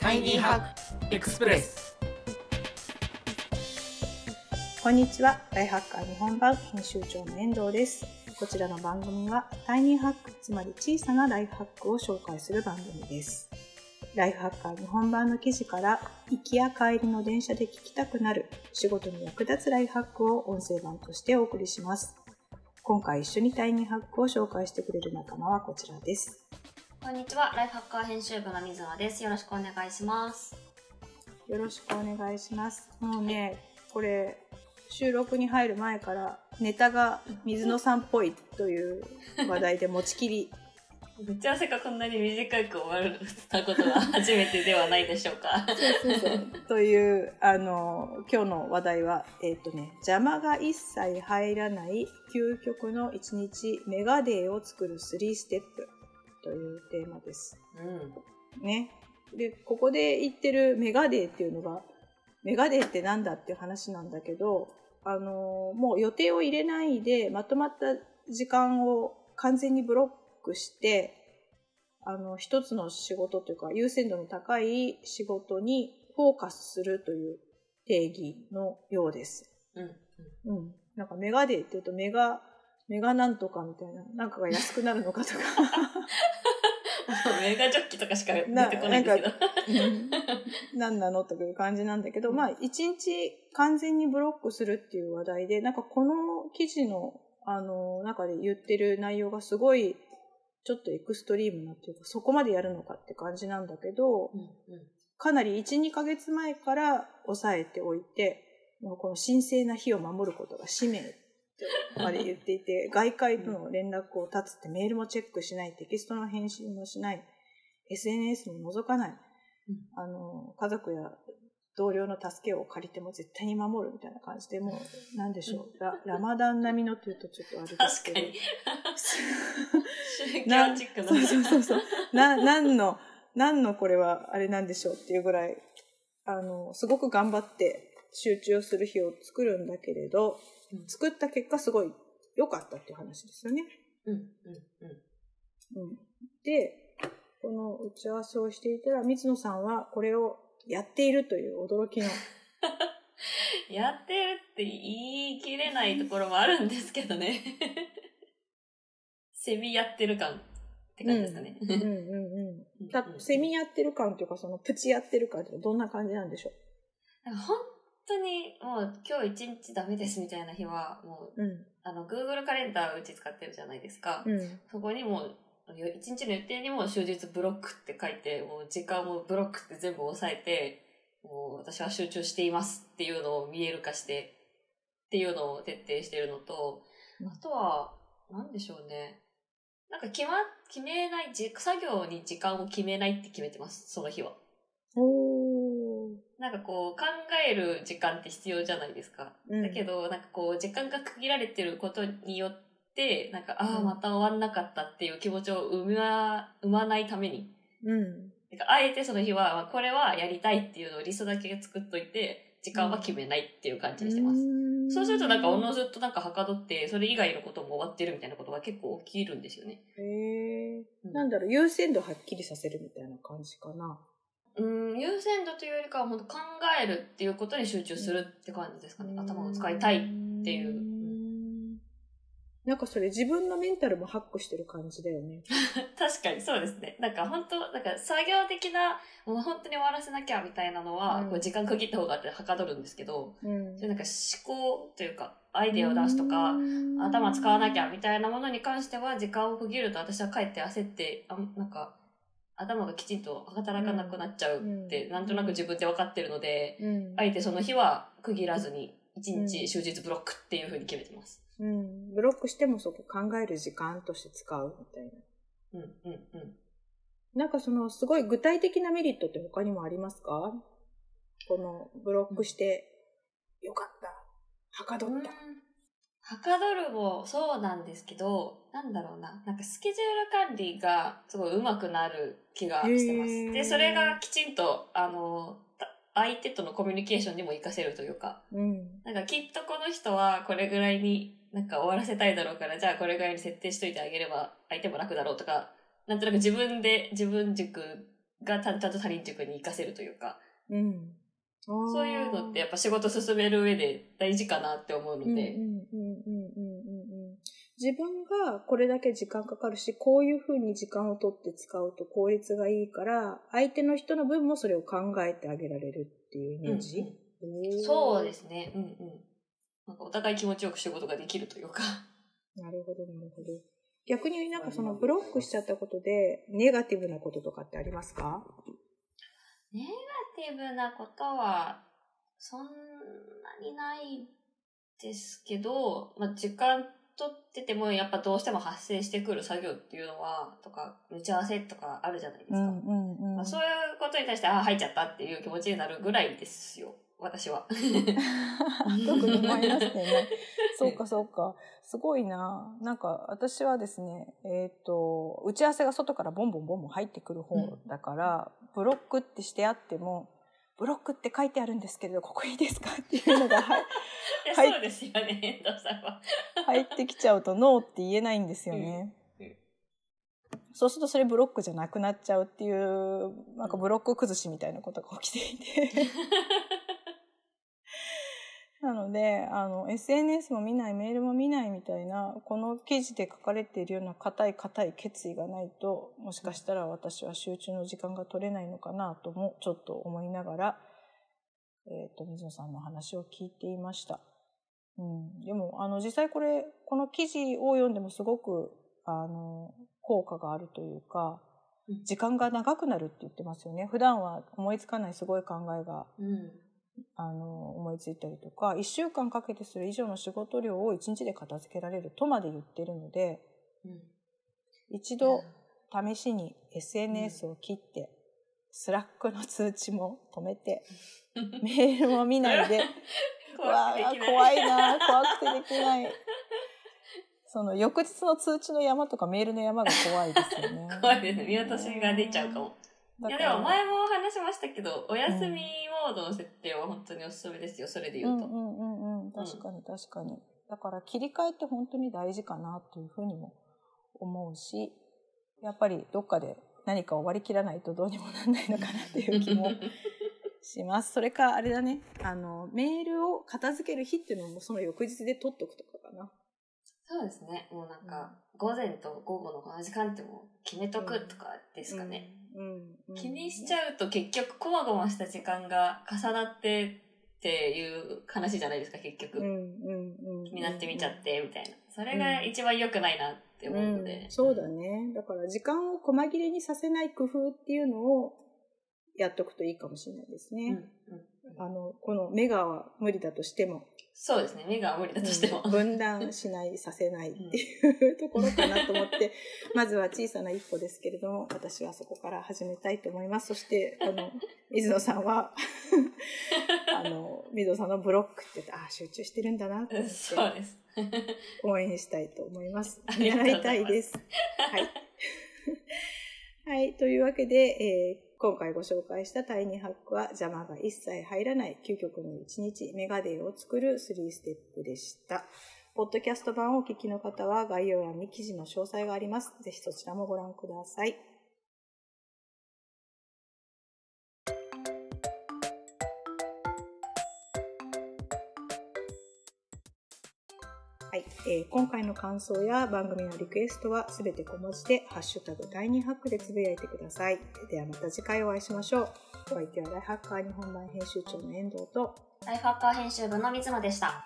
タイニーハックエクスプレスこんにちは。ライハッカー日本版編集長の遠藤です。こちらの番組はタイニーハック、つまり小さなライフハックを紹介する番組です。ライフハッカー日本版の記事から行きや帰りの電車で聞きたくなる仕事に役立つライフハックを音声版としてお送りします。今回一緒にタイニーハックを紹介してくれる仲間はこちらです。こんにちは、ライフハッカー編集部の水野です。よろしくお願いします。よろしくお願いします。もうね、これ、収録に入る前からネタが水野さんっぽいという話題で持ちきり。打ち合わせがこんなに短く終わるたことは初めてではないでしょうか。そうそうそう。という、あの、今日の話題は、えっ、とね、邪魔が一切入らない究極の一日メガデーを作る3ステップというテーマです。うん。ね。で、ここで言ってるメガデーっていうのが、メガデーってなんだっていう話なんだけど、あのーもう予定を入れないで、まとまった時間を完全にブロックして、あの、一つの仕事というか、優先度の高い仕事にフォーカスするという定義のようです。うん。うん。なんかメガデーって言うとメガ、メガなんとかみたいな、なんかが安くなるのかとか。メガジョッキとかしか出てこなないんですけど。うん何なのという感じなんだけど、まあ、一日完全にブロックするっていう話題で、なんかこの記事の、あの、中で言ってる内容がすごい、ちょっとエクストリームなっていうか、そこまでやるのかって感じなんだけど、うんうんかなり1、2ヶ月前から抑えておいて、もうこの神聖な日を守ることが使命とまで言っていて、外界との連絡を断つってメールもチェックしない、テキストの返信もしない、SNS も覗かない、うんあの、家族や同僚の助けを借りても絶対に守るみたいな感じで、もう、なんでしょう、ララマダン並みのっていうとちょっとあれですけど。確かに。宗な教チックな。そうそうそうそう。な、何の、何のこれはあれなんでしょうっていうぐらい、あの、すごく頑張って集中する日を作るんだけれど、うん作った結果すごい良かったっていう話ですよね。うんうんうん。うん。で、この打ち合わせをしていたら、水野さんはこれをやっているという驚きの、やってるって言い切れないところもあるんですけどね。セミやってる感って感じですかね。うんうんうん。たセミやってる感というか、そのプチやってる感ってどんな感じなんでしょなんか本当にもう今日一日ダメですみたいな日は、もう、ううん。あの、Google カレンダーうち使ってるじゃないですか。うん。そこにもう、一日の予定にも終日ブロックって書いて、もう時間もブロックって全部押さえて、もう私は集中していますっていうのを見える化して、っていうのを徹底してるのと、うんあとは、なんでしょうね。なんか決ま、決めない、じ作業に時間を決めないって決めてます、その日は。おー。なんかこう、考える時間って必要じゃないですか。うんだけど、なんかこう、時間が区切られてることによって、なんか、ああ、うんまた終わんなかったっていう気持ちを生ま、生まないために、うん。なんかあえてその日は、まあこれはやりたいっていうのをリストだけ作っといて、時間は決めないっていう感じにしてます。すそうするとなんか、おのずっとなんかはかどって、それ以外のことも終わってるみたいなことが結構起きるんですよね。へえ。うんなんだろう、優先度はっきりさせるみたいな感じかな。うん、優先度というよりかは、本当考えるっていうことに集中するって感じですかね。頭を使いたいっていう。んなんかそれ自分のメンタルもハックしてる感じだよね。確かにそうですね。なんか本当、なんか作業的な、もう本当に終わらせなきゃみたいなのは、うんこう時間区切った方があってはかどるんですけど、うんなんか思考というか、アイデアを出すとか、頭使わなきゃみたいなものに関しては、時間を区切ると私はかえって焦って、あなんか、頭がきちんと働かなくなっちゃうって、うんなんとなく自分で分かってるので、うんあえてその日は区切らずに、一日終日ブロックっていう風に決めてます。うん。ブロックしてもそこ考える時間として使うみたいな。うん、うん、うん。なんかそのすごい具体的なメリットって他にもありますか？このブロックして、よかった。はかどった。はかどるもそうなんですけど、なんだろうな。なんかスケジュール管理がすごい上手くなる気がしてます。で、それがきちんと、あの、た相手とのコミュニケーションにも活かせるというか、うん。なんかきっとこの人はこれぐらいになんか終わらせたいだろうから、じゃあこれぐらいに設定しといてあげれば相手も楽だろうとか、なんとなく自分で自分軸がちゃんと他人塾に活かせるというか、うん。そういうのってやっぱ仕事進める上で大事かなって思うので、うんうんうんうんうんうんうん自分がこれだけ時間かかるし、こういうふうに時間を取って使うと効率がいいから、相手の人の分もそれを考えてあげられるっていうイメージ、そうですね。うんうん。なんかお互い気持ちよく仕事ができるというか。なるほど、なるほど。逆になんかそのブロックしちゃったことで、ネガティブなこととかってありますか？ネガティブなことは、そんなにないですけど、まあ、時間取ってても、やっぱどうしても発生してくる作業っていうのは、とか、打ち合わせとかあるじゃないですか。んうんまあ、そういうことに対して、ああ、入っちゃったっていう気持ちになるぐらいですよ。私は。特にマイナス点ない。そうか、そうか。すごいな。なんか、私はですね、えっ、と、打ち合わせが外からボンボンボンボン入ってくる方だから、ブロックってしてあっても、ブロックって書いてあるんですけれど、ここいいですかっていうのがはい いやはいそうですよね、遠藤さんは。入ってきちゃうと、ノーって言えないんですよね。うんうんそうするとそれブロックじゃなくなっちゃうっていう、なんかブロック崩しみたいなことが起きていて。なので、あの、SNS も見ない、メールも見ないみたいな、この記事で書かれているような固い固い決意がないと、もしかしたら私は集中の時間が取れないのかなとも、ちょっと思いながら、えっ、と、水野さんの話を聞いていました。うん。でも、あの、実際これ、この記事を読んでもすごく、あの、効果があるというか、うん時間が長くなるって言ってますよね。普段は思いつかないすごい考えがうん。あの、思いついたりとか、一週間かけてする以上の仕事量を一日で片付けられるとまで言ってるので、うん。一度試しに SNS を切って、Slack の通知も止めて、メールも見ないで、わ あ怖い。怖いな怖くてできない。その翌日の通知の山とかメールの山が怖いですよね。怖いですね。見落としが出ちゃうかも。いや、でも前も話しましたけど、お休みモードの設定は本当におすすめですよ、それで言うと。うんうんうんうん。確かに確かに。だから切り替えって本当に大事かなというふうにも思うし、やっぱりどっかで何か終わりきらないとどうにもなんないのかなっていう気もします。それか、あれだね。あの、メールを片付ける日っていうのもその翌日で取っとくとかかな。そうですね。もうなんか、午前と午後のこの時間ってもう決めとくとかですかね。気にしちゃうと結局、こまごました時間が重なってっていう話じゃないですか、結局。うんうんうん。気になってみちゃって、みたいな。それが一番良くないなって思うので。うん、そうだね。だから時間を細切れにさせない工夫っていうのをやっとくといいかもしれないですね。うんうんあの、このメガは無理だとしても、そうですね。目が無理だとしても。うん分断しない、させないっていうところかなと思って、まずは小さな一歩ですけれども、私はそこから始めたいと思います。そして、あの、水野さんは、あの、水野さんのブロックって言って、ああ、集中してるんだなと思って、そうです。応援したいと思います。ありがとう習いたいです。はい。はい。というわけで、えー今回ご紹介したタイニーハックは邪魔が一切入らない究極の1日メガデーを作る3ステップでした。ポッドキャスト版をお聞きの方は概要欄に記事の詳細があります。ぜひそちらもご覧ください。えー今回の感想や番組のリクエストはすべて小文字で、ハッシュタグ第2ハックでつぶやいてください。ではまた次回お会いしましょう。お相手はライハッカー日本版編集長の遠藤と、ライハッカー編集部の水野でした。